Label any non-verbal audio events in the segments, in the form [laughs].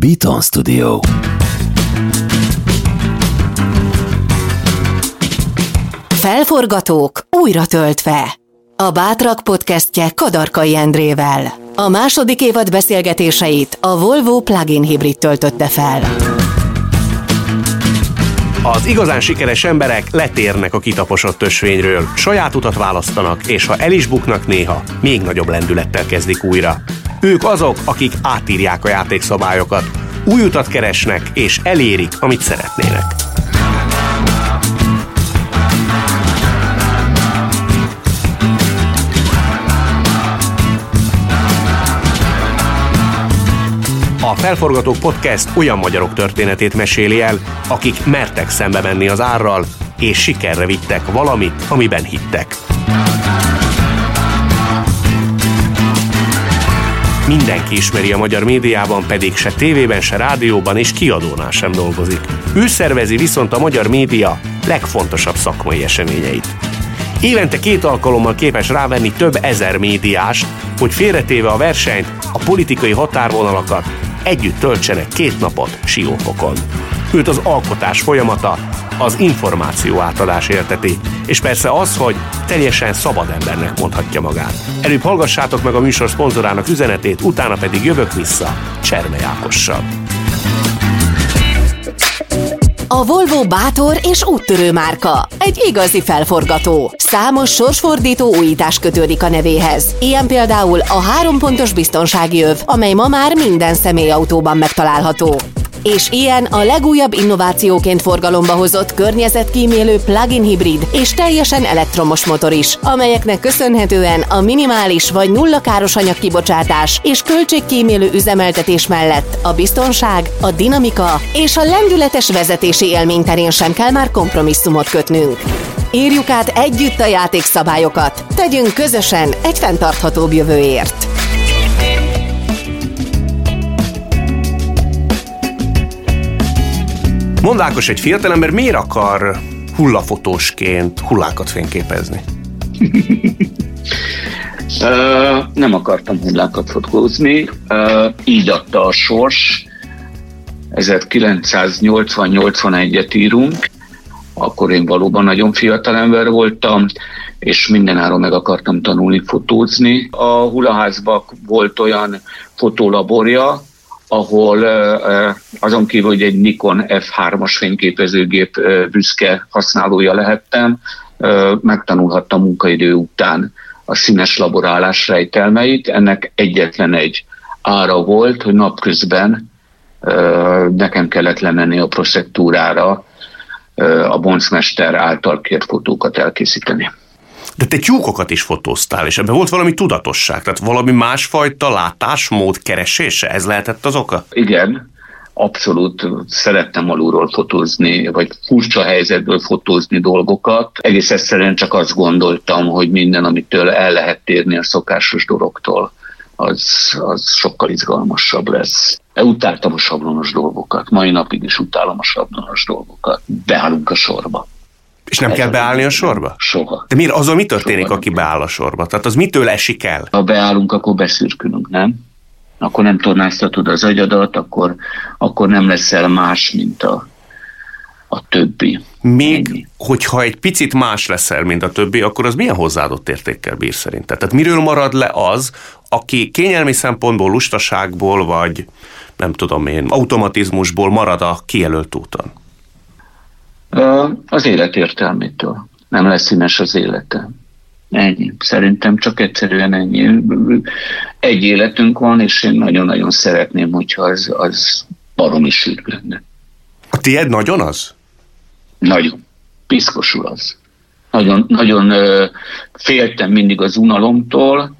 Beaton Studio. Felforgatók újra töltve. A Bátrak podcastje Kadarkai Endrével. A második évad beszélgetéseit a Volvo plug-in hibrid töltötte fel. Az igazán sikeres emberek letérnek a kitaposott ösvényről, saját utat választanak, és ha el is buknak néha, még nagyobb lendülettel kezdik újra. Ők azok, akik átírják a játékszabályokat, új utat keresnek, és elérik, amit szeretnének. A Felforgatók Podcast olyan magyarok történetét meséli el, akik mertek szembe menni az árral, és sikerre vittek valamit, amiben hittek. Mindenki ismeri a magyar médiában, pedig se tévében, se rádióban és kiadónál sem dolgozik. Ő szervezi viszont a magyar média legfontosabb szakmai eseményeit. Évente két alkalommal képes rávenni több ezer médiást, hogy félretéve a versenyt, a politikai határvonalakat együtt töltsenek két napot siófokon. Őt az alkotás folyamata, az információ átadás érteti, és persze az, hogy teljesen szabad embernek mondhatja magát. Előbb hallgassátok meg a műsor szponzorának üzenetét, utána pedig jövök vissza Cserme Ákossal. A Volvo bátor és úttörő márka. Egy igazi felforgató. Számos sorsfordító újítás kötődik a nevéhez. Ilyen például a három pontos biztonsági öv, amely ma már minden személyautóban megtalálható. És ilyen a legújabb innovációként forgalomba hozott környezetkímélő plug-in hibrid és teljesen elektromos motor is, amelyeknek köszönhetően a minimális vagy nulla káros anyagkibocsátás és költségkímélő üzemeltetés mellett a biztonság, a dinamika és a lendületes vezetési élmény terén sem kell már kompromisszumot kötnünk. Írjuk át együtt a játékszabályokat, tegyünk közösen egy fenntarthatóbb jövőért. Mondákos egy fiatalember miért akar hullafotósként hullákat fényképezni? [laughs] Uh, nem akartam hullákat fotózni, uh, így adta a sors. 1980-81-et írunk, akkor én valóban nagyon fiatal ember voltam, és mindenáron meg akartam tanulni fotózni. A Hulaházban volt olyan fotolaborja, ahol azon kívül, hogy egy Nikon F3-as fényképezőgép büszke használója lehettem, megtanulhattam munkaidő után a színes laborálás rejtelmeit. Ennek egyetlen egy ára volt, hogy napközben nekem kellett lemenni a proszektúrára a boncmester által kért fotókat elkészíteni. De te tyúkokat is fotóztál, és ebben volt valami tudatosság, tehát valami másfajta látásmód keresése, ez lehetett az oka? Igen, abszolút szerettem alulról fotózni, vagy furcsa helyzetből fotózni dolgokat. Egész egyszerűen csak azt gondoltam, hogy minden, amitől el lehet térni a szokásos dologtól, az, az sokkal izgalmasabb lesz. Utáltam a sablonos dolgokat, mai napig is utálom a sablonos dolgokat. Beállunk a sorba. És nem Ez kell beállni a sorba? Soha. De miért azon mi történik, Soha aki beáll a sorba? Tehát az mitől esik el? Ha beállunk, akkor beszürkülünk, nem? Akkor nem tornáztatod az agyadat, akkor, akkor nem leszel más, mint a, a többi. Még, Ennyi. hogyha egy picit más leszel, mint a többi, akkor az milyen hozzáadott értékkel bír szerinted? Tehát miről marad le az, aki kényelmi szempontból, lustaságból, vagy nem tudom én, automatizmusból marad a kijelölt úton? Az élet értelmétől. Nem lesz színes az élete. Ennyi. Szerintem csak egyszerűen ennyi. Egy életünk van, és én nagyon-nagyon szeretném, hogyha az, az baromi sűrű lenne. A tiéd nagyon az? Nagyon. Piszkosul az. Nagyon, nagyon féltem mindig az unalomtól,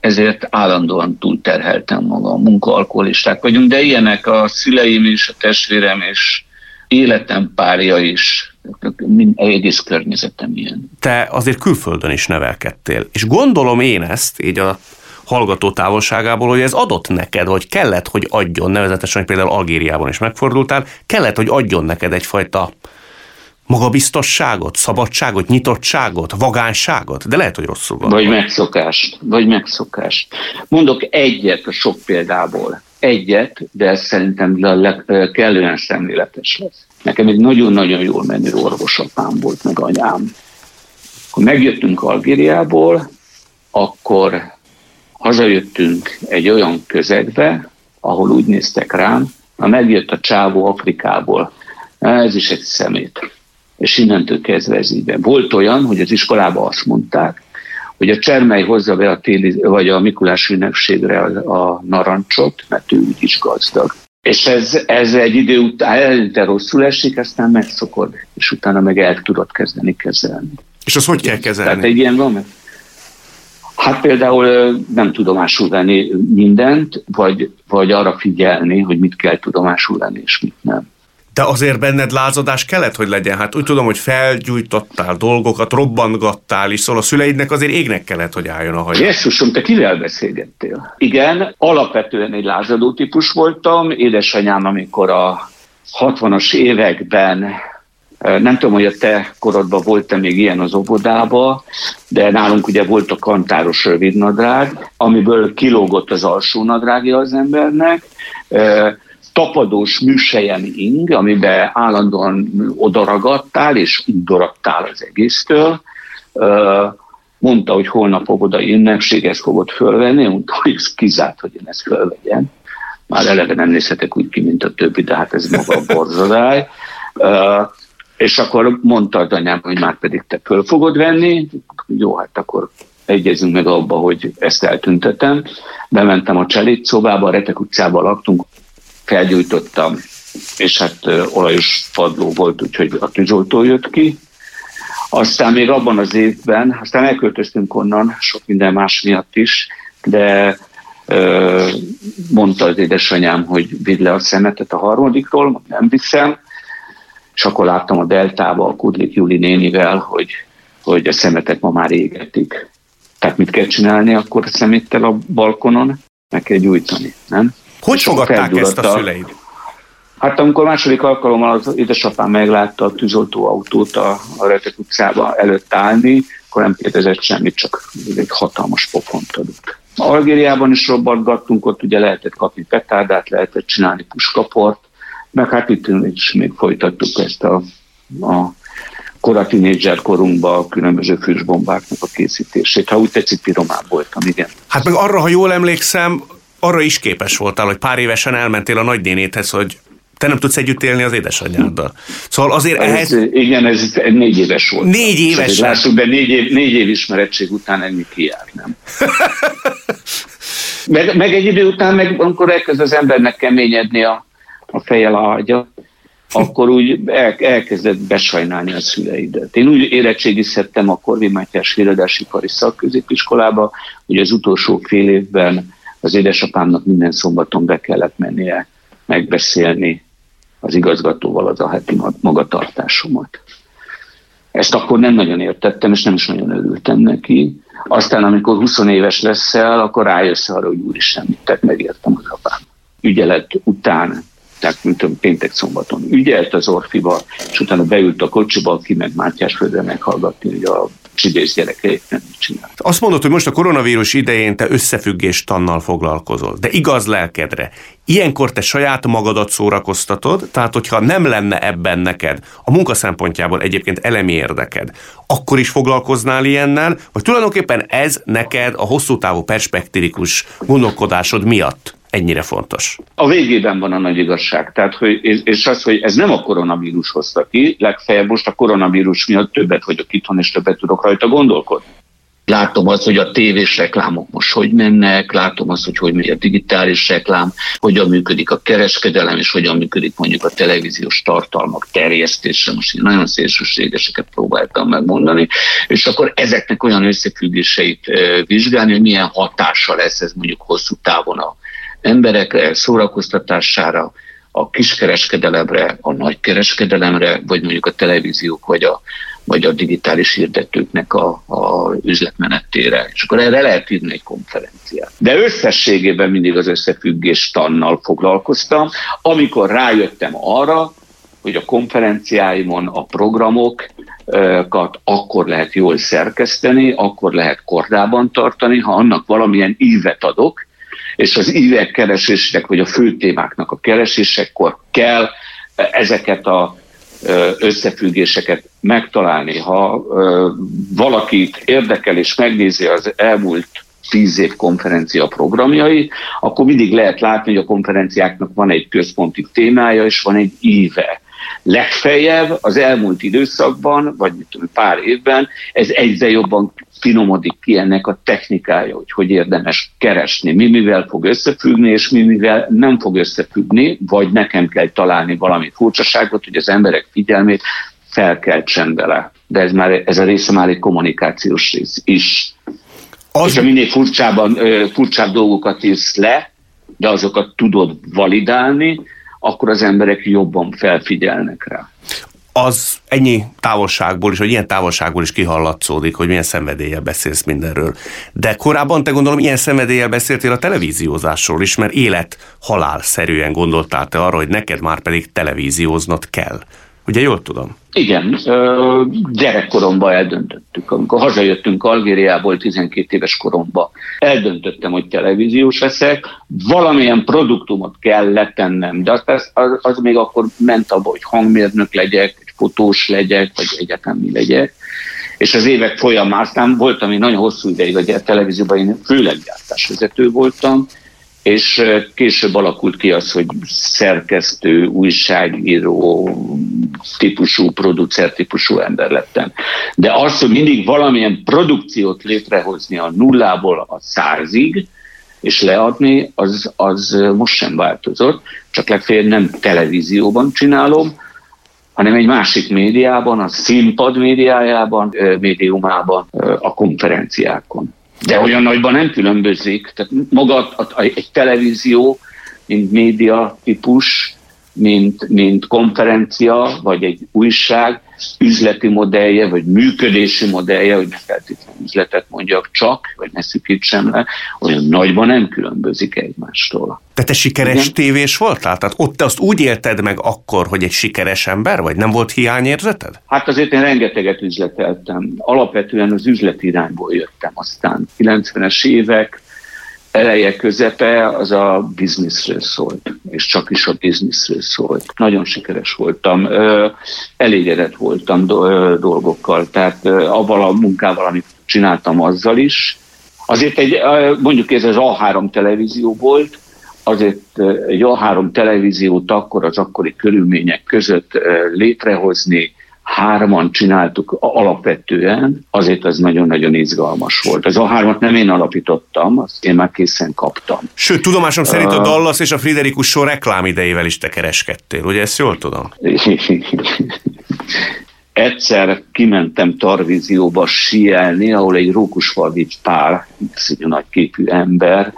ezért állandóan túlterheltem magam, munkaalkoholisták vagyunk, de ilyenek a szüleim is, a testvérem és életem párja is, egész környezetem ilyen. Te azért külföldön is nevelkedtél, és gondolom én ezt, így a hallgató távolságából, hogy ez adott neked, vagy kellett, hogy adjon, nevezetesen, hogy például Algériában is megfordultál, kellett, hogy adjon neked egyfajta magabiztosságot, szabadságot, nyitottságot, vagánságot, de lehet, hogy rosszul van. Vagy megszokást, vagy megszokást. Mondok egyet a sok példából. Egyet, de ez szerintem kellően szemléletes lesz. Nekem egy nagyon-nagyon jól menő orvosapám volt, meg anyám. Akkor megjöttünk Algériából, akkor hazajöttünk egy olyan közegbe, ahol úgy néztek rám, ha megjött a csávó Afrikából, ez is egy szemét. És innentől kezdve ez így Volt olyan, hogy az iskolában azt mondták, hogy a Csermely hozza be a téli, vagy a Mikulás ünnepségre a, a narancsot, mert ő úgy is gazdag. És ez, ez egy idő után eleinte rosszul esik, aztán megszokod, és utána meg el tudod kezdeni kezelni. És az hogy kell kezelni? Tehát egy ilyen van, Hát például nem tudomásul venni mindent, vagy, vagy arra figyelni, hogy mit kell tudomásul venni, és mit nem. De azért benned lázadás kellett, hogy legyen. Hát úgy tudom, hogy felgyújtottál dolgokat, robbantgattál is, szóval a szüleidnek azért égnek kellett, hogy álljon a haja. Jézusom, te kivel beszélgettél? Igen, alapvetően egy lázadó típus voltam. Édesanyám, amikor a 60-as években nem tudom, hogy a te korodban volt-e még ilyen az óvodába, de nálunk ugye volt a kantáros rövidnadrág, amiből kilógott az alsó nadrágja az embernek, tapadós műsejem ing, amiben állandóan odaragadtál, és udoradtál az egésztől. Mondta, hogy holnap óvodai ünnepséget fogod fölvenni, mondta, hogy ez kizárt, hogy én ezt fölvegyem. Már eleve nem nézhetek úgy ki, mint a többi, de hát ez maga a borzadály. És akkor mondta az anyám, hogy már pedig te föl fogod venni. Jó, hát akkor egyezünk meg abba, hogy ezt eltüntetem. Bementem a cseléd szobába, a Retek utcában laktunk, felgyújtottam, és hát olajos padló volt, úgyhogy a tűzoltó jött ki. Aztán még abban az évben, aztán elköltöztünk onnan, sok minden más miatt is, de mondta az édesanyám, hogy vidd le a szemetet a harmadikról, nem viszem, és akkor láttam a Deltába a Kudlik Juli nénivel, hogy, hogy a szemetet ma már égetik. Tehát mit kell csinálni akkor a szeméttel a balkonon? Meg kell gyújtani, nem? Hogy fogadták ezt a szüleid? Hát amikor második alkalommal az édesapám meglátta a tűzoltóautót a, a Retek utcába előtt állni, akkor nem kérdezett semmit, csak egy hatalmas pofont adott. Algériában is robbantgattunk, ott ugye lehetett kapni petárdát, lehetett csinálni puskaport, meg hát itt is még folytattuk ezt a, a kora tínédzser korunkban a különböző füstbombáknak a készítését. Ha úgy tetszik, piromán voltam, igen. Hát meg arra, ha jól emlékszem, arra is képes voltál, hogy pár évesen elmentél a nagynénéthez, hogy te nem tudsz együtt élni az édesanyjáddal. Szóval azért ez, ehhez... Igen, ez négy éves volt. Négy éves? Szóval lássuk, de négy év, négy év ismeretség után ennyi kijár, nem? [laughs] meg, meg, egy idő után, meg amikor elkezd az embernek keményedni a, a fejjel a hagyja, akkor úgy el, elkezdett besajnálni a szüleidet. Én úgy érettségizhettem a Korvi Mátyás Híradásipari Szakközépiskolába, hogy az utolsó fél évben az édesapámnak minden szombaton be kellett mennie megbeszélni az igazgatóval az a heti magatartásomat. Ezt akkor nem nagyon értettem, és nem is nagyon örültem neki. Aztán, amikor 20 éves leszel, akkor rájössz arra, hogy úristen, mit tett, megértem az apám. Ügyelet után tehát mint tudom, péntek szombaton ügyelt az Orfiba, és utána beült a kocsiba, ki meg Mátyásföldre meghallgatni, hogy a csibész gyerekeit nem csinált. Azt mondod, hogy most a koronavírus idején te összefüggés tannal foglalkozol, de igaz lelkedre. Ilyenkor te saját magadat szórakoztatod, tehát hogyha nem lenne ebben neked a munka szempontjából egyébként elemi érdeked, akkor is foglalkoznál ilyennel, vagy tulajdonképpen ez neked a hosszú távú perspektívikus gondolkodásod miatt ennyire fontos? A végében van a nagy igazság. Tehát, hogy, és az, hogy ez nem a koronavírus hozta ki, legfeljebb most a koronavírus miatt többet vagyok itthon, és többet tudok rajta gondolkodni. Látom azt, hogy a tévés reklámok most hogy mennek, látom azt, hogy hogy megy a digitális reklám, hogyan működik a kereskedelem, és hogyan működik mondjuk a televíziós tartalmak terjesztése. Most én nagyon szélsőségeseket próbáltam megmondani, és akkor ezeknek olyan összefüggéseit vizsgálni, hogy milyen hatása lesz ez mondjuk hosszú távon a emberekre, szórakoztatására, a kiskereskedelemre, a nagykereskedelemre, vagy mondjuk a televíziók, vagy a, vagy a digitális hirdetőknek a, a üzletmenetére. És akkor erre lehet írni egy konferenciát. De összességében mindig az összefüggés tannal foglalkoztam, amikor rájöttem arra, hogy a konferenciáimon a programokat akkor lehet jól szerkeszteni, akkor lehet kordában tartani, ha annak valamilyen ívet adok, és az ívek keresések, vagy a fő témáknak a keresésekor kell ezeket a összefüggéseket megtalálni. Ha valakit érdekel és megnézi az elmúlt tíz év konferencia programjai, akkor mindig lehet látni, hogy a konferenciáknak van egy központi témája, és van egy íve. Legfeljebb az elmúlt időszakban, vagy mit tudom, pár évben ez egyre jobban finomodik ki ennek a technikája, hogy hogy érdemes keresni, mi mivel fog összefüggni, és mi mivel nem fog összefüggni, vagy nekem kell találni valami furcsaságot, hogy az emberek figyelmét felkeltsen bele. De ez, már, ez a része már egy kommunikációs rész is. Az... És ha minél furcsában, furcsább dolgokat írsz le, de azokat tudod validálni, akkor az emberek jobban felfigyelnek rá az ennyi távolságból is, vagy ilyen távolságból is kihallatszódik, hogy milyen szenvedéllyel beszélsz mindenről. De korábban te gondolom ilyen szenvedéllyel beszéltél a televíziózásról is, mert élet halál szerűen gondoltál te arra, hogy neked már pedig televízióznod kell. Ugye jól tudom? Igen, gyerekkoromban eldöntöttük. Amikor hazajöttünk Algériából 12 éves koromban, eldöntöttem, hogy televíziós leszek, valamilyen produktumot kell letennem, de az, az, az még akkor ment abba, hogy hangmérnök legyek, egy fotós legyek, vagy egyetem legyek. És az évek folyamán voltam én nagyon hosszú ideig a televízióban, én főleg gyártásvezető voltam, és később alakult ki az, hogy szerkesztő, újságíró típusú, producer típusú ember lettem. De az, hogy mindig valamilyen produkciót létrehozni a nullából a százig, és leadni, az, az most sem változott, csak legfeljebb nem televízióban csinálom, hanem egy másik médiában, a színpad médiájában, médiumában, a konferenciákon. De olyan nagyban nem különbözik. Tehát maga egy televízió, mint média típus, mint, mint konferencia, vagy egy újság üzleti modellje, vagy működési modellje, hogy ne feltétlenül üzletet mondjak csak, vagy ne szűkítsem le, olyan nagyban nem különbözik egymástól. Te te sikeres Igen? tévés voltál? Tehát ott te azt úgy élted meg akkor, hogy egy sikeres ember vagy? Nem volt hiányérzeted? Hát azért én rengeteget üzleteltem. Alapvetően az üzleti irányból jöttem aztán. 90-es évek, eleje közepe az a bizniszről szólt, és csak is a bizniszről szólt. Nagyon sikeres voltam, elégedett voltam dolgokkal, tehát avval a munkával, amit csináltam azzal is. Azért egy, mondjuk ez az A3 televízió volt, azért egy A3 televíziót akkor az akkori körülmények között létrehozni, hárman csináltuk alapvetően, azért az nagyon-nagyon izgalmas volt. Ez a hármat nem én alapítottam, azt én már készen kaptam. Sőt, tudomásom szerint a Dallas és a Friderikus show reklám idejével is te kereskedtél, ugye ezt jól tudom? [laughs] Egyszer kimentem Tarvízióba sielni, ahol egy Rókusfalvics pár, nagy képű ember,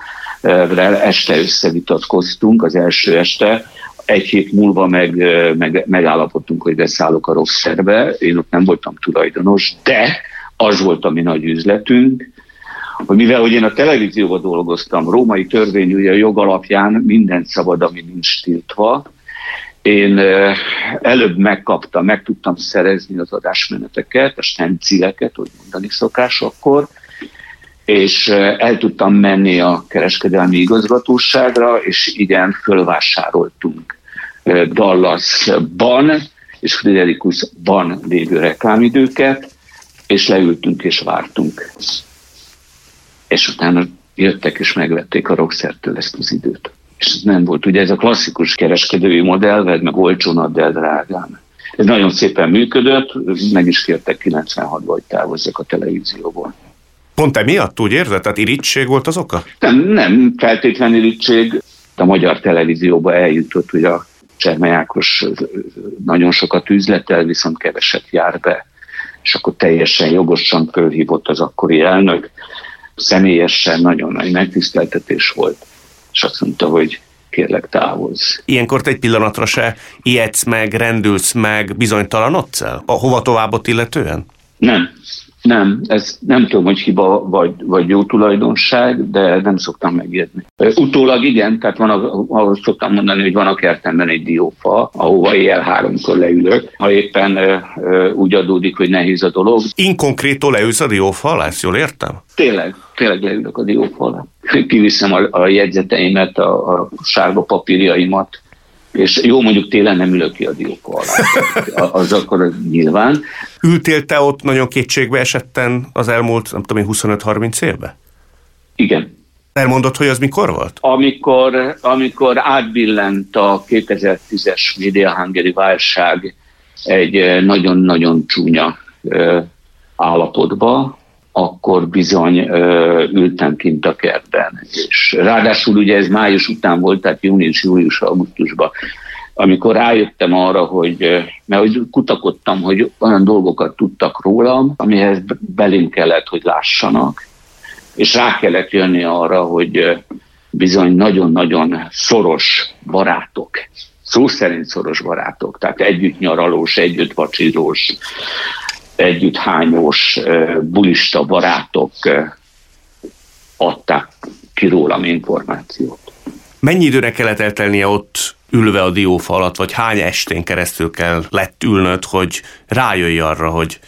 este összevitatkoztunk az első este, egy hét múlva meg, meg, megállapodtunk, hogy beszállok a rockszerbe, én ott nem voltam tulajdonos, de az volt a mi nagy üzletünk, hogy mivel hogy én a televízióban dolgoztam, római törvény ugye jog alapján minden szabad, ami nincs tiltva, én előbb megkaptam, meg tudtam szerezni az adásmeneteket, a stencileket, hogy mondani szokás akkor, és el tudtam menni a kereskedelmi igazgatóságra, és igen, fölvásároltunk Dallasban és Friderikusban lévő reklámidőket, és leültünk és vártunk. És utána jöttek és megvették a rockszertől ezt az időt. És ez nem volt, ugye ez a klasszikus kereskedői modell, vedd meg olcsón, add el drágán. Ez nagyon szépen működött, meg is kértek 96-ban, hogy távozzak a televízióból. Pont emiatt úgy érzed? Tehát irítség volt az oka? Nem, nem feltétlenül irítség. A magyar televízióba eljutott, hogy a Cserme Ákos nagyon sokat üzletel, viszont keveset jár be. És akkor teljesen jogosan fölhívott az akkori elnök. Személyesen nagyon nagy megtiszteltetés volt. És azt mondta, hogy kérlek távozz. Ilyenkor te egy pillanatra se ijedsz meg, rendülsz meg, bizonytalanodsz el? A hova továbbot illetően? Nem, nem, ez nem tudom, hogy hiba vagy, vagy jó tulajdonság, de nem szoktam megijedni. Utólag igen, tehát van, ahol szoktam mondani, hogy van a kertemben egy diófa, ahova éjjel háromkor leülök, ha éppen ö, ö, úgy adódik, hogy nehéz a dolog. Inkonkrétó leülsz a diófa alá, ezt jól értem? Tényleg, tényleg leülök a diófa alá. Kiviszem a, a jegyzeteimet, a, a sárga papírjaimat, és jó, mondjuk télen nem ülök ki a diófa alá. Az akkor nyilván. Ültél te ott nagyon kétségbe esetten az elmúlt, nem tudom én, 25-30 évben? Igen. Elmondod, hogy az mikor volt? Amikor, amikor átbillent a 2010-es Media Hungary válság egy nagyon-nagyon csúnya állapotba, akkor bizony ö, ültem kint a kertben. És ráadásul ugye ez május után volt, tehát június, július, augusztusban, amikor rájöttem arra, hogy, mert hogy kutakodtam, hogy olyan dolgokat tudtak rólam, amihez belém kellett, hogy lássanak, és rá kellett jönni arra, hogy bizony nagyon-nagyon szoros barátok, szó szerint szoros barátok, tehát együtt nyaralós, együtt vacsírós, együtt hányós bulista barátok adták ki rólam információt. Mennyi időre kellett eltelnie ott ülve a diófa alatt, vagy hány estén keresztül kell lett ülnöd, hogy rájöjj arra, hogy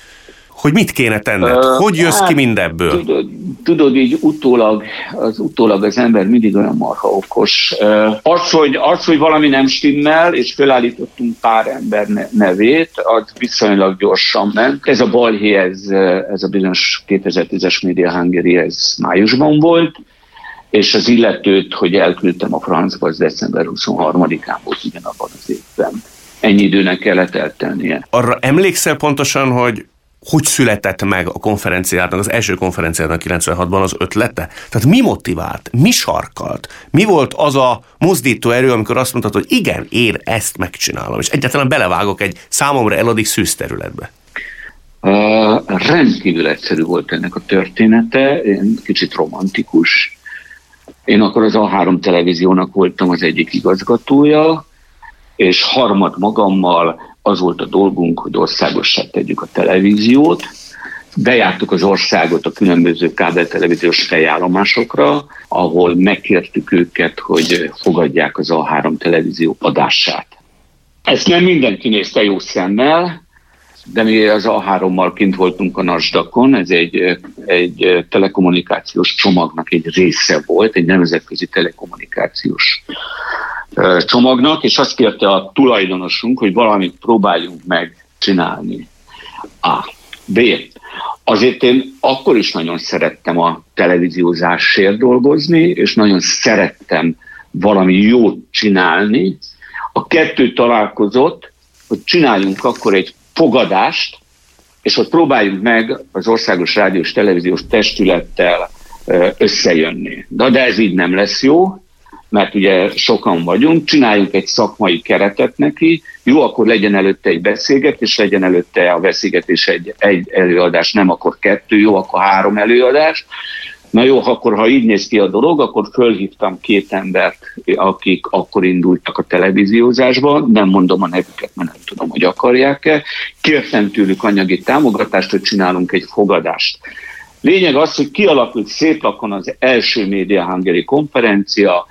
hogy mit kéne tenned? Hogy jössz hát, ki mindebből? Tudod, tudod, így utólag az, utólag az ember mindig olyan marha okos. Az hogy, az, hogy valami nem stimmel, és felállítottunk pár ember nevét, az viszonylag gyorsan ment. Ez a balhé, ez, ez a bizonyos 2010-es Media Hungary, ez májusban volt, és az illetőt, hogy elküldtem a francba, az december 23-án volt ugyanabban az évben. Ennyi időnek kellett eltennie. Arra emlékszel pontosan, hogy hogy született meg a konferenciának, az első konferenciának 96-ban az ötlete? Tehát mi motivált, mi sarkalt, mi volt az a mozdító erő, amikor azt mondtad, hogy igen, én ezt megcsinálom, és egyáltalán belevágok egy számomra eladig szűz területbe? Uh, rendkívül egyszerű volt ennek a története, én kicsit romantikus. Én akkor az A3 televíziónak voltam az egyik igazgatója, és harmad magammal az volt a dolgunk, hogy országossá tegyük a televíziót. Bejártuk az országot a különböző kábeltelevíziós fejállomásokra, ahol megkértük őket, hogy fogadják az A3 televízió adását. Ezt nem mindenki nézte jó szemmel, de mi az A3-mal kint voltunk a Nasdaqon, ez egy, egy telekommunikációs csomagnak egy része volt, egy nemzetközi telekommunikációs csomagnak, és azt kérte a tulajdonosunk, hogy valamit próbáljunk meg csinálni. A. B. Azért én akkor is nagyon szerettem a televíziózásért dolgozni, és nagyon szerettem valami jót csinálni. A kettő találkozott, hogy csináljunk akkor egy fogadást, és ott próbáljunk meg az Országos Rádiós Televíziós Testülettel összejönni. De, de ez így nem lesz jó, mert ugye sokan vagyunk, csináljunk egy szakmai keretet neki, jó, akkor legyen előtte egy beszélgetés, legyen előtte a beszélgetés egy, egy előadás, nem akkor kettő, jó, akkor három előadás. Na jó, akkor ha így néz ki a dolog, akkor fölhívtam két embert, akik akkor indultak a televíziózásba, nem mondom a nevüket, mert nem tudom, hogy akarják-e. Kértem tőlük anyagi támogatást, hogy csinálunk egy fogadást. Lényeg az, hogy kialakult szép lakon az első Média Hungary konferencia,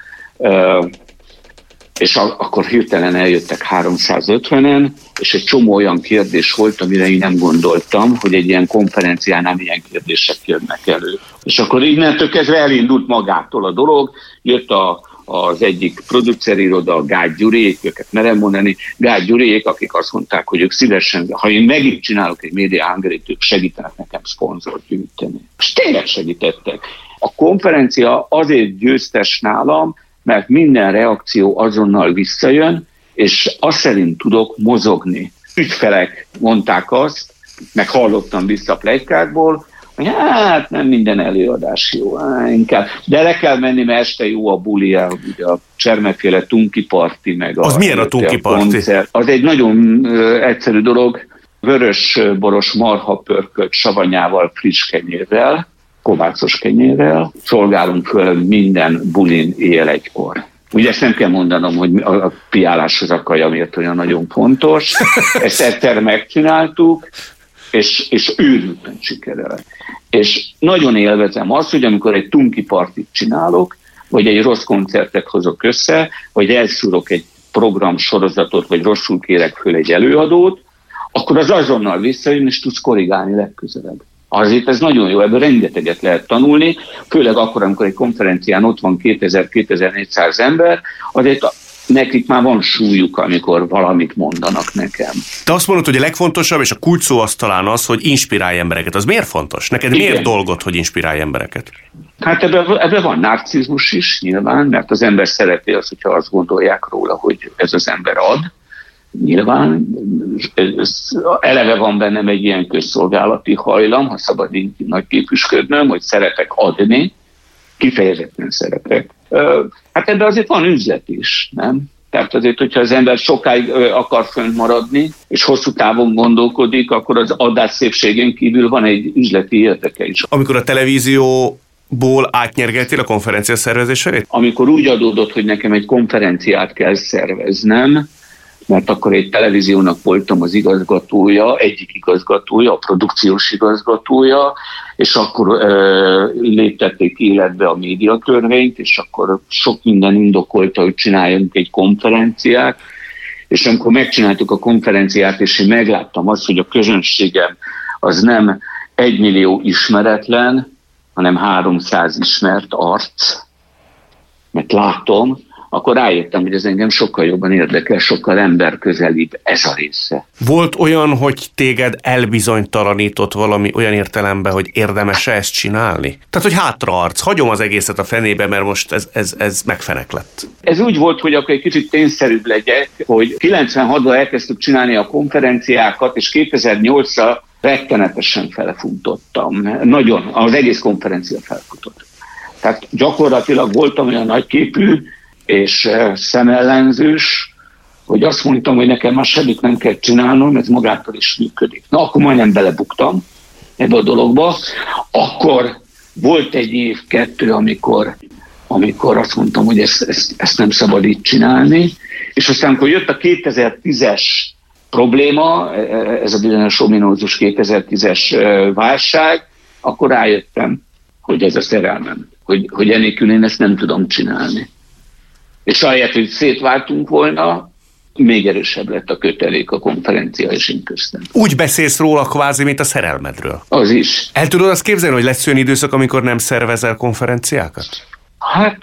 és akkor hirtelen eljöttek 350-en, és egy csomó olyan kérdés volt, amire én nem gondoltam, hogy egy ilyen konferenciánál milyen kérdések jönnek elő. És akkor innentől kezdve elindult magától a dolog, jött a, az egyik produceriroda, Gágy Gyurék, őket merem mondani, Gágy Gyurék, akik azt mondták, hogy ők szívesen, ha én megint csinálok egy média hangerét, ők segítenek nekem szponzort gyűjteni. És tényleg segítettek. A konferencia azért győztes nálam, mert minden reakció azonnal visszajön, és azt szerint tudok mozogni. Ügyfelek mondták azt, meg hallottam vissza a plegykákból, Hát nem minden előadás jó, inkább. De le kell menni, mert este jó a buli, ugye a Csermeféle Tunki Parti, meg Az a, milyen a Tunki Parti? Az egy nagyon egyszerű dolog, vörös boros marha pörkölt savanyával, friss kenyérrel, kovácos kenyérrel, szolgálunk föl minden bulin éjjel egykor. Ugye ezt nem kell mondanom, hogy a piáláshoz a kaja miért olyan nagyon fontos. Ezt egyszer megcsináltuk, és, és őrülten sikerül. És nagyon élvezem azt, hogy amikor egy tunki partit csinálok, vagy egy rossz koncertet hozok össze, vagy elszúrok egy program sorozatot, vagy rosszul kérek föl egy előadót, akkor az azonnal visszajön, és tudsz korrigálni legközelebb. Azért ez nagyon jó, ebből rengeteget lehet tanulni, főleg akkor, amikor egy konferencián ott van 2000-2400 ember, azért nekik már van súlyuk, amikor valamit mondanak nekem. Te azt mondod, hogy a legfontosabb, és a kulcs szó az talán az, hogy inspirálj embereket. Az miért fontos? Neked Igen. miért dolgod, hogy inspirálj embereket? Hát ebben, ebbe van narcizmus is nyilván, mert az ember szereti azt, hogyha azt gondolják róla, hogy ez az ember ad. Nyilván ez, eleve van bennem egy ilyen közszolgálati hajlam, ha szabad így nagy képüsködnöm, hogy szeretek adni, kifejezetten szeretek. Hát ebben azért van üzlet is, nem? Tehát azért, hogyha az ember sokáig akar fönt maradni, és hosszú távon gondolkodik, akkor az adás szépségén kívül van egy üzleti érdeke is. Amikor a televízió ból átnyergeltél a konferencia szervezésre? Amikor úgy adódott, hogy nekem egy konferenciát kell szerveznem, mert akkor egy televíziónak voltam az igazgatója, egyik igazgatója, a produkciós igazgatója, és akkor e, léptették életbe a médiatörvényt, és akkor sok minden indokolta, hogy csináljunk egy konferenciát, és amikor megcsináltuk a konferenciát, és én megláttam azt, hogy a közönségem az nem egy millió ismeretlen, hanem 300 ismert arc, mert látom, akkor rájöttem, hogy ez engem sokkal jobban érdekel, sokkal emberközelibb ez a része. Volt olyan, hogy téged elbizonytalanított valami olyan értelemben, hogy érdemes-e ezt csinálni? Tehát, hogy hátraarc, hagyom az egészet a fenébe, mert most ez, ez, ez megfenek lett. Ez úgy volt, hogy akkor egy kicsit tényszerűbb legyek, hogy 96-ban elkezdtük csinálni a konferenciákat, és 2008-ra rettenetesen felfuntottam. Nagyon, az egész konferencia felfutott. Tehát gyakorlatilag voltam olyan nagyképű, és eh, szemellenzős, hogy azt mondtam, hogy nekem már semmit nem kell csinálnom, ez magától is működik. Na, akkor majdnem belebuktam ebbe a dologba. Akkor volt egy év, kettő, amikor, amikor azt mondtam, hogy ezt, ezt, ezt nem szabad így csinálni, és aztán, amikor jött a 2010-es probléma, e, e, ez a bizonyos ominózus 2010-es e, válság, akkor rájöttem, hogy ez a szerelmem, hogy, hogy enélkül én ezt nem tudom csinálni. És ahelyett, hogy szétváltunk volna, még erősebb lett a kötelék a konferencia és én köztem. Úgy beszélsz róla kvázi, mint a szerelmedről. Az is. El tudod azt képzelni, hogy lesz olyan időszak, amikor nem szervezel konferenciákat? Hát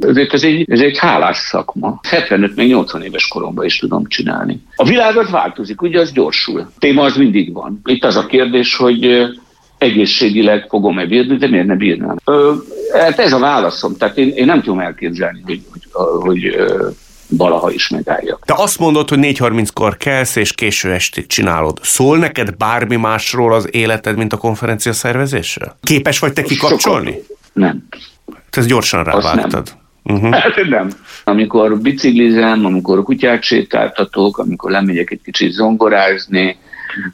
ezért ez egy, ez egy hálás szakma. 75 még 80 éves koromban is tudom csinálni. A világ az változik, ugye az gyorsul. A téma az mindig van. Itt az a kérdés, hogy egészségileg fogom-e bírni, de miért ne bírnám? Ö, hát ez a válaszom, tehát én, én nem tudom elképzelni, hogy, hogy, hogy valaha is megálljak. Te azt mondod, hogy 4.30-kor kelsz, és késő estig csinálod. Szól neked bármi másról az életed, mint a konferencia szervezésről? Képes vagy te kikapcsolni? Sokat. Nem. Te ezt gyorsan ráváltad. Uh-huh. [laughs] Hát nem. Amikor biciklizem, amikor kutyát sétáltatok, amikor lemegyek egy kicsit zongorázni,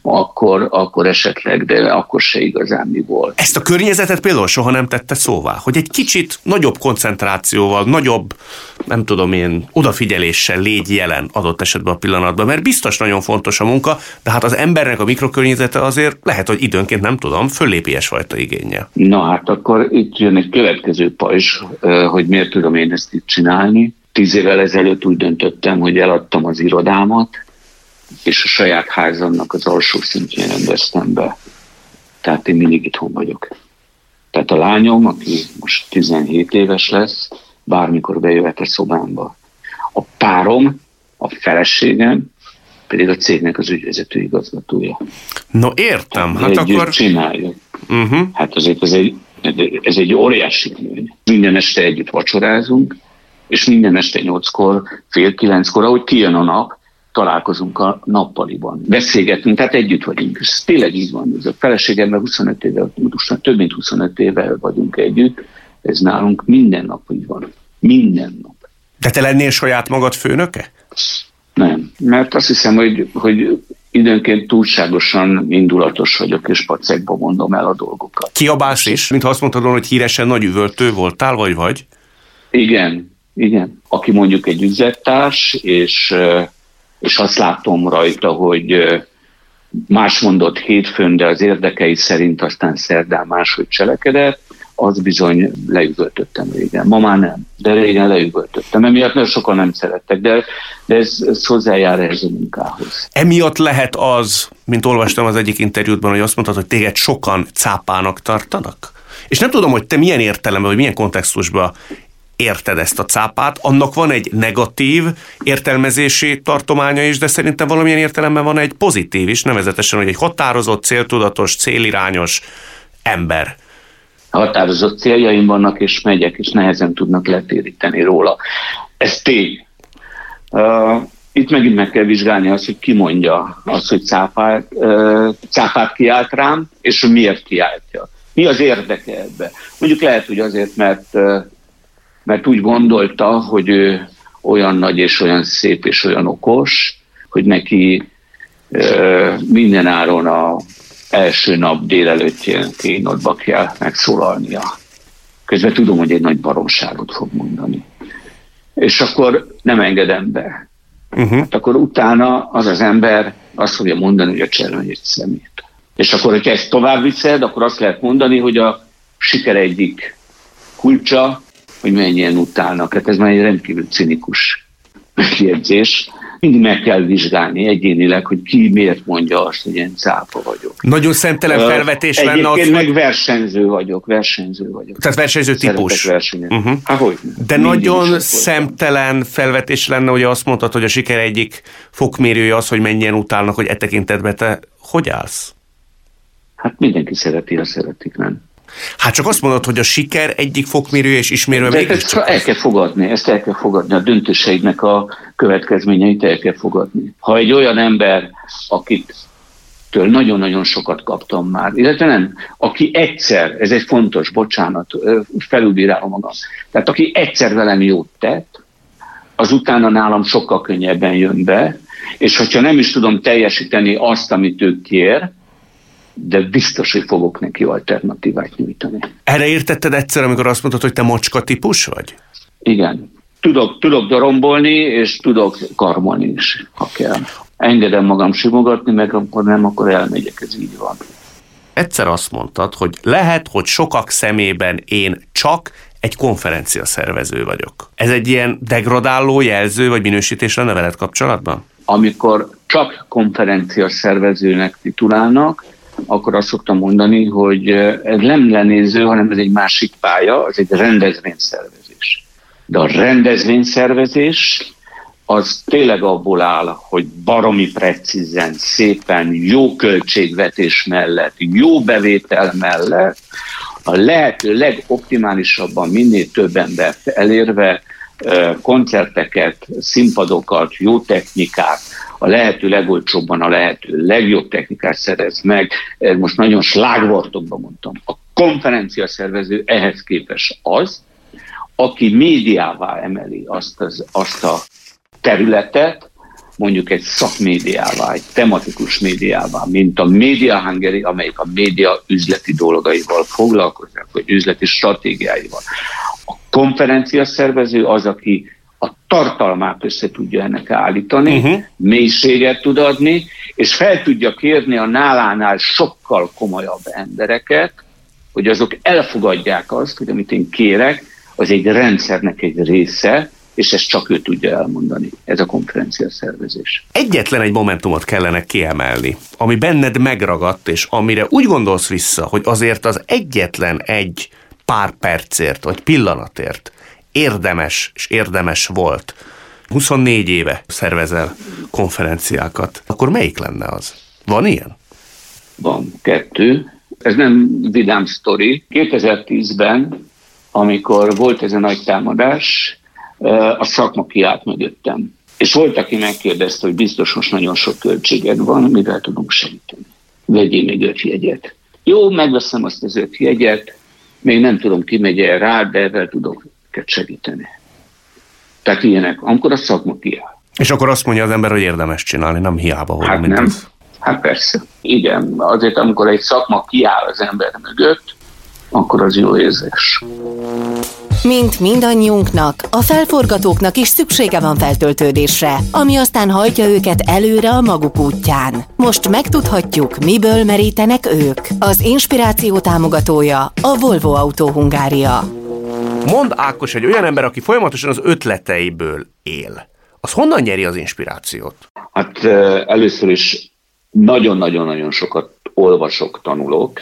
akkor, akkor esetleg, de akkor se igazán mi volt. Ezt a környezetet például soha nem tette szóvá, hogy egy kicsit nagyobb koncentrációval, nagyobb, nem tudom én, odafigyeléssel légy jelen adott esetben a pillanatban, mert biztos nagyon fontos a munka, de hát az embernek a mikrokörnyezete azért lehet, hogy időnként nem tudom, föllépies fajta igénye. Na hát akkor itt jön egy következő pajzs, hogy miért tudom én ezt itt csinálni. Tíz évvel ezelőtt úgy döntöttem, hogy eladtam az irodámat, és a saját házamnak az alsó szintjén rendeztem be. Tehát én mindig itthon vagyok. Tehát a lányom, aki most 17 éves lesz, bármikor bejöhet a szobámba. A párom, a feleségem, pedig a cégnek az ügyvezető igazgatója. No értem, hát Együtt akkor... csináljuk. Uh-huh. Hát azért ez egy, ez egy óriási előny. Minden este együtt vacsorázunk, és minden este nyolckor, fél kilenckor, ahogy kijön a nap, találkozunk a nappaliban, beszélgetünk, tehát együtt vagyunk. Ez tényleg így van. Ez a feleségemmel 25 éve, több mint 25 éve vagyunk együtt, ez nálunk minden nap így van. Minden nap. De te lennél saját magad főnöke? Nem, mert azt hiszem, hogy, hogy időnként túlságosan indulatos vagyok, és pacekba mondom el a dolgokat. Kiabálsz is, mintha azt mondtad hogy híresen nagy üvöltő voltál, vagy vagy? Igen, igen. Aki mondjuk egy üzlettárs, és, és azt látom rajta, hogy más mondott hétfőn, de az érdekei szerint aztán szerdán máshogy cselekedett, az bizony leüvöltöttem régen. Ma már nem, de régen leüvöltöttem. Emiatt nagyon sokan nem szerettek, de, de ez, ez hozzájár ehhez a munkához. Emiatt lehet az, mint olvastam az egyik interjútban, hogy azt mondtad, hogy téged sokan cápának tartanak? És nem tudom, hogy te milyen értelemben, vagy milyen kontextusban érted ezt a cápát, annak van egy negatív értelmezési tartománya is, de szerintem valamilyen értelemben van egy pozitív is, nevezetesen, hogy egy határozott, céltudatos, célirányos ember határozott céljaim vannak, és megyek, és nehezen tudnak letéríteni róla. Ez tény. Uh, itt megint meg kell vizsgálni azt, hogy ki mondja azt, hogy cápát, uh, cápát kiált rám, és miért kiáltja. Mi az érdeke ebbe? Mondjuk lehet, hogy azért, mert, uh, mert úgy gondolta, hogy ő olyan nagy és olyan szép és olyan okos, hogy neki minden áron a első nap délelőttjén kínodba kell megszólalnia. Közben tudom, hogy egy nagy baromságot fog mondani. És akkor nem engedem be. Uh-huh. Hát akkor utána az az ember azt fogja mondani, hogy a cserny egy szemét. És akkor, hogyha ezt tovább viszed, akkor azt lehet mondani, hogy a siker egyik kulcsa, hogy menjen utána. Hát ez már egy rendkívül cinikus megjegyzés mindig meg kell vizsgálni egyénileg, hogy ki miért mondja azt, hogy én cápa vagyok. Nagyon szemtelen felvetés uh, lenne az, meg versenyző vagyok, versenyző vagyok. Tehát versenyző típus. Uh-huh. Há, hogy De Mindig nagyon szemtelen felvetés lenne, hogy azt mondtad, hogy a siker egyik fokmérője az, hogy mennyien utálnak, hogy e tekintetben te hogy állsz? Hát mindenki szereti, ha szeretik, nem? Hát csak azt mondod, hogy a siker egyik fokmérője és ismérője mégis ezt csak el kell fogadni, ezt el kell fogadni, a döntéseidnek a következményeit el kell fogadni. Ha egy olyan ember, akit től nagyon-nagyon sokat kaptam már, illetve nem, aki egyszer, ez egy fontos, bocsánat, felülbírálom magam, tehát aki egyszer velem jót tett, az utána nálam sokkal könnyebben jön be, és hogyha nem is tudom teljesíteni azt, amit ő kér, de biztos, hogy fogok neki alternatívát nyújtani. Erre értetted egyszer, amikor azt mondtad, hogy te macska típus vagy? Igen. Tudok, tudok dorombolni, és tudok karmolni is, ha kell. Engedem magam simogatni, meg akkor nem, akkor elmegyek, ez így van. Egyszer azt mondtad, hogy lehet, hogy sokak szemében én csak egy konferencia szervező vagyok. Ez egy ilyen degradáló jelző vagy minősítés lenne veled kapcsolatban? Amikor csak konferencia szervezőnek titulálnak, akkor azt szoktam mondani, hogy ez nem lenéző, hanem ez egy másik pálya, az egy rendezvényszervezés. De a rendezvényszervezés az tényleg abból áll, hogy baromi precízen, szépen, jó költségvetés mellett, jó bevétel mellett, a lehető legoptimálisabban minél több embert elérve koncerteket, színpadokat, jó technikát, a lehető legolcsóbban a lehető legjobb technikát szerez meg. Most nagyon slágvortokban mondtam. A konferencia szervező ehhez képes az, aki médiává emeli azt, az, azt a területet, mondjuk egy szakmédiává, egy tematikus médiává, mint a Media Hungary, amelyik a média üzleti dolgaival foglalkozik, vagy üzleti stratégiáival. A konferencia szervező az, aki a tartalmát össze tudja ennek állítani, uh-huh. mélységet tud adni, és fel tudja kérni a nálánál sokkal komolyabb embereket, hogy azok elfogadják azt, hogy amit én kérek, az egy rendszernek egy része, és ezt csak ő tudja elmondani. Ez a konferencia szervezés. Egyetlen egy momentumot kellene kiemelni, ami benned megragadt, és amire úgy gondolsz vissza, hogy azért az egyetlen egy pár percért, vagy pillanatért érdemes és érdemes volt. 24 éve szervezel konferenciákat. Akkor melyik lenne az? Van ilyen? Van kettő. Ez nem vidám sztori. 2010-ben, amikor volt ez a nagy támadás, a szakma kiállt mögöttem. És volt, aki megkérdezte, hogy biztos most nagyon sok költséged van, mivel tudunk segíteni. Vegyél még öt jegyet. Jó, megveszem azt az öt jegyet, még nem tudom, ki megy el rá, de ezzel tudok segíteni. Tehát ilyenek, amikor a szakma kiáll. És akkor azt mondja az ember, hogy érdemes csinálni, nem hiába hogy Hát nem. Ez. Hát persze. Igen, azért amikor egy szakma kiáll az ember mögött, akkor az jó érzés. Mint mindannyiunknak, a felforgatóknak is szüksége van feltöltődésre, ami aztán hajtja őket előre a maguk útján. Most megtudhatjuk, miből merítenek ők. Az inspiráció támogatója a Volvo Autó Hungária. Mond Ákos egy olyan ember, aki folyamatosan az ötleteiből él. Az honnan nyeri az inspirációt? Hát először is nagyon-nagyon-nagyon sokat olvasok, tanulok,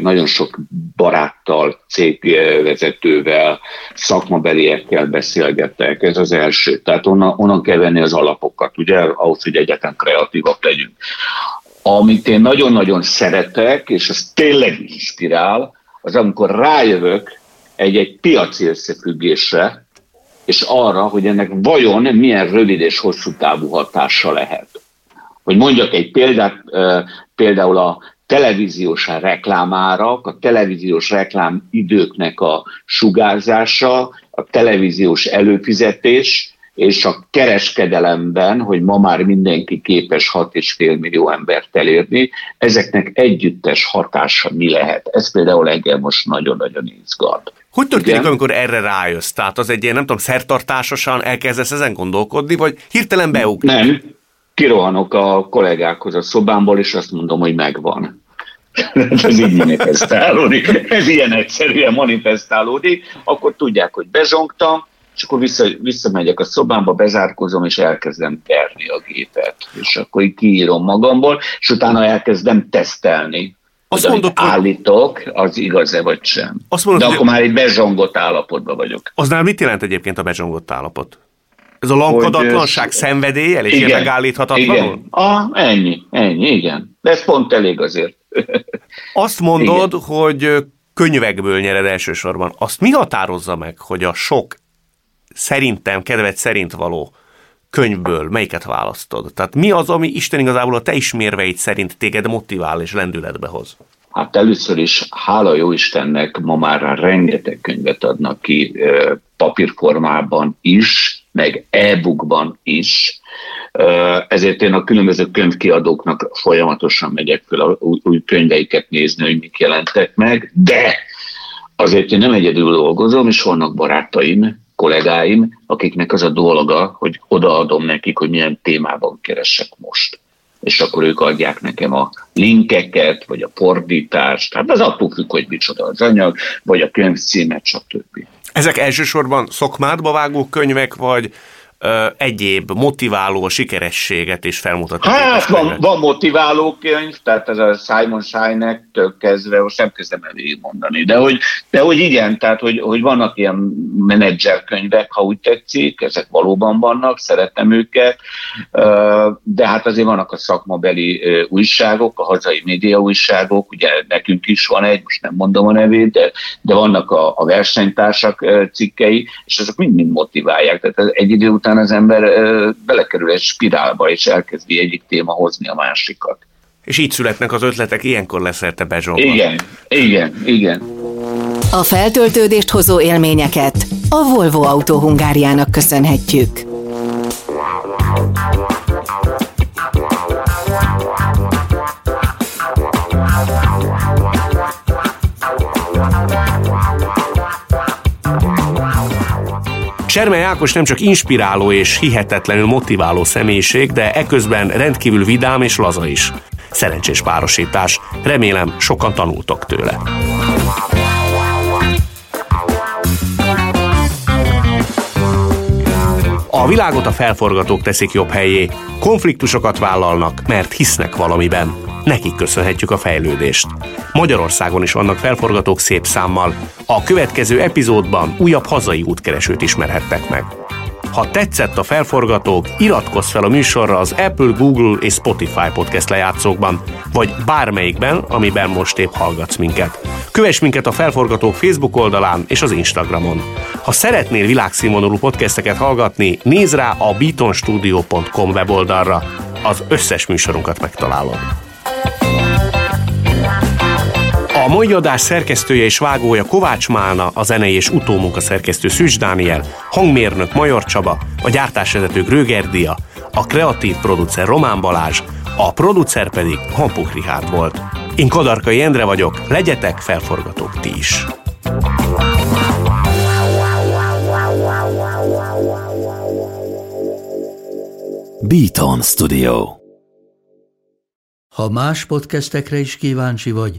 nagyon sok baráttal, cégvezetővel, szakmabeliekkel beszélgetek, ez az első. Tehát onnan, onnan kell venni az alapokat, ugye, ahhoz, hogy egyáltalán kreatívak legyünk. Amit én nagyon-nagyon szeretek, és ez tényleg inspirál, az amikor rájövök egy-egy piaci összefüggésre, és arra, hogy ennek vajon milyen rövid és hosszú távú hatása lehet. Hogy mondjak egy példát, például a televíziós reklámárak, a televíziós reklám időknek a sugárzása, a televíziós előfizetés, és a kereskedelemben, hogy ma már mindenki képes 6,5 millió embert elérni, ezeknek együttes hatása mi lehet? Ez például engem most nagyon-nagyon izgat. Hogy történik, Igen? amikor erre rájössz? Tehát az egy ilyen, nem tudom, szertartásosan elkezdesz ezen gondolkodni, vagy hirtelen beugrik? Nem, kirohanok a kollégákhoz a szobámból, és azt mondom, hogy megvan. [laughs] ez így manifestálódik. Ez ilyen egyszerűen manifestálódik. Akkor tudják, hogy bezsongtam, és akkor vissza, visszamegyek a szobámba, bezárkozom, és elkezdem terni a gépet. És akkor így kiírom magamból, és utána elkezdem tesztelni. Azt hogy mondod, állítok, az igaz-e vagy sem. Azt mondod, De akkor már egy bezsongott állapotban vagyok. Az nem mit jelent egyébként a bezsongott állapot? Ez a lankadatlanság hogy, szenvedéllyel és igen, megállíthatatlanul? Igen. Ah, ennyi, ennyi, igen. De ez pont elég azért. [laughs] Azt mondod, igen. hogy könyvekből nyered elsősorban. Azt mi határozza meg, hogy a sok szerintem, kedved szerint való könyvből melyiket választod? Tehát mi az, ami Isten igazából a te ismérveit szerint téged motivál és lendületbe hoz? Hát először is, hála jó Istennek, ma már rengeteg könyvet adnak ki papírformában is, meg e-bookban is, ezért én a különböző könyvkiadóknak folyamatosan megyek fel a új könyveiket nézni, hogy mik jelentek meg, de azért én nem egyedül dolgozom, és vannak barátaim, kollégáim, akiknek az a dolga, hogy odaadom nekik, hogy milyen témában keresek most. És akkor ők adják nekem a linkeket, vagy a fordítást, hát az attól függ, hogy micsoda az anyag, vagy a könyvcímet, stb. Ezek elsősorban szokmádba vágó könyvek, vagy egyéb motiváló sikerességet és felmutató. Hát van, van motiváló könyv, tehát ez a Simon Sinek-től kezdve, most nem kezdem el mondani, de hogy, de hogy igen, tehát hogy, hogy vannak ilyen menedzserkönyvek, ha úgy tetszik, ezek valóban vannak, szeretem őket, de hát azért vannak a szakmabeli újságok, a hazai média újságok, ugye nekünk is van egy, most nem mondom a nevét, de, de vannak a, a versenytársak cikkei, és ezek mind-mind motiválják, tehát egy idő után aztán az ember belekerül egy spirálba, és elkezdi egyik téma hozni a másikat. És így születnek az ötletek, ilyenkor lesz érte bezsongva. Igen, igen, igen. A feltöltődést hozó élményeket a Volvo Autó Hungáriának köszönhetjük. Sermely Ákos nem csak inspiráló és hihetetlenül motiváló személyiség, de eközben rendkívül vidám és laza is. Szerencsés párosítás. Remélem, sokan tanultok tőle. A világot a felforgatók teszik jobb helyé, konfliktusokat vállalnak, mert hisznek valamiben. Nekik köszönhetjük a fejlődést. Magyarországon is vannak felforgatók szép számmal. A következő epizódban újabb hazai útkeresőt ismerhettek meg. Ha tetszett a felforgatók, iratkozz fel a műsorra az Apple, Google és Spotify podcast lejátszókban, vagy bármelyikben, amiben most épp hallgatsz minket. Kövess minket a felforgatók Facebook oldalán és az Instagramon. Ha szeretnél világszínvonalú podcasteket hallgatni, nézd rá a beatonstudio.com weboldalra. Az összes műsorunkat megtalálod. Mai adás szerkesztője és vágója Kovács Málna, a zenei és utómunka szerkesztő Szűcs Dániel, hangmérnök Major Csaba, a gyártásvezető Grögerdia, a kreatív producer Román Balázs, a producer pedig Hampuk Richard volt. Én Kadarkai Endre vagyok, legyetek felforgatók ti is. Beaton Studio Ha más podcastekre is kíváncsi vagy,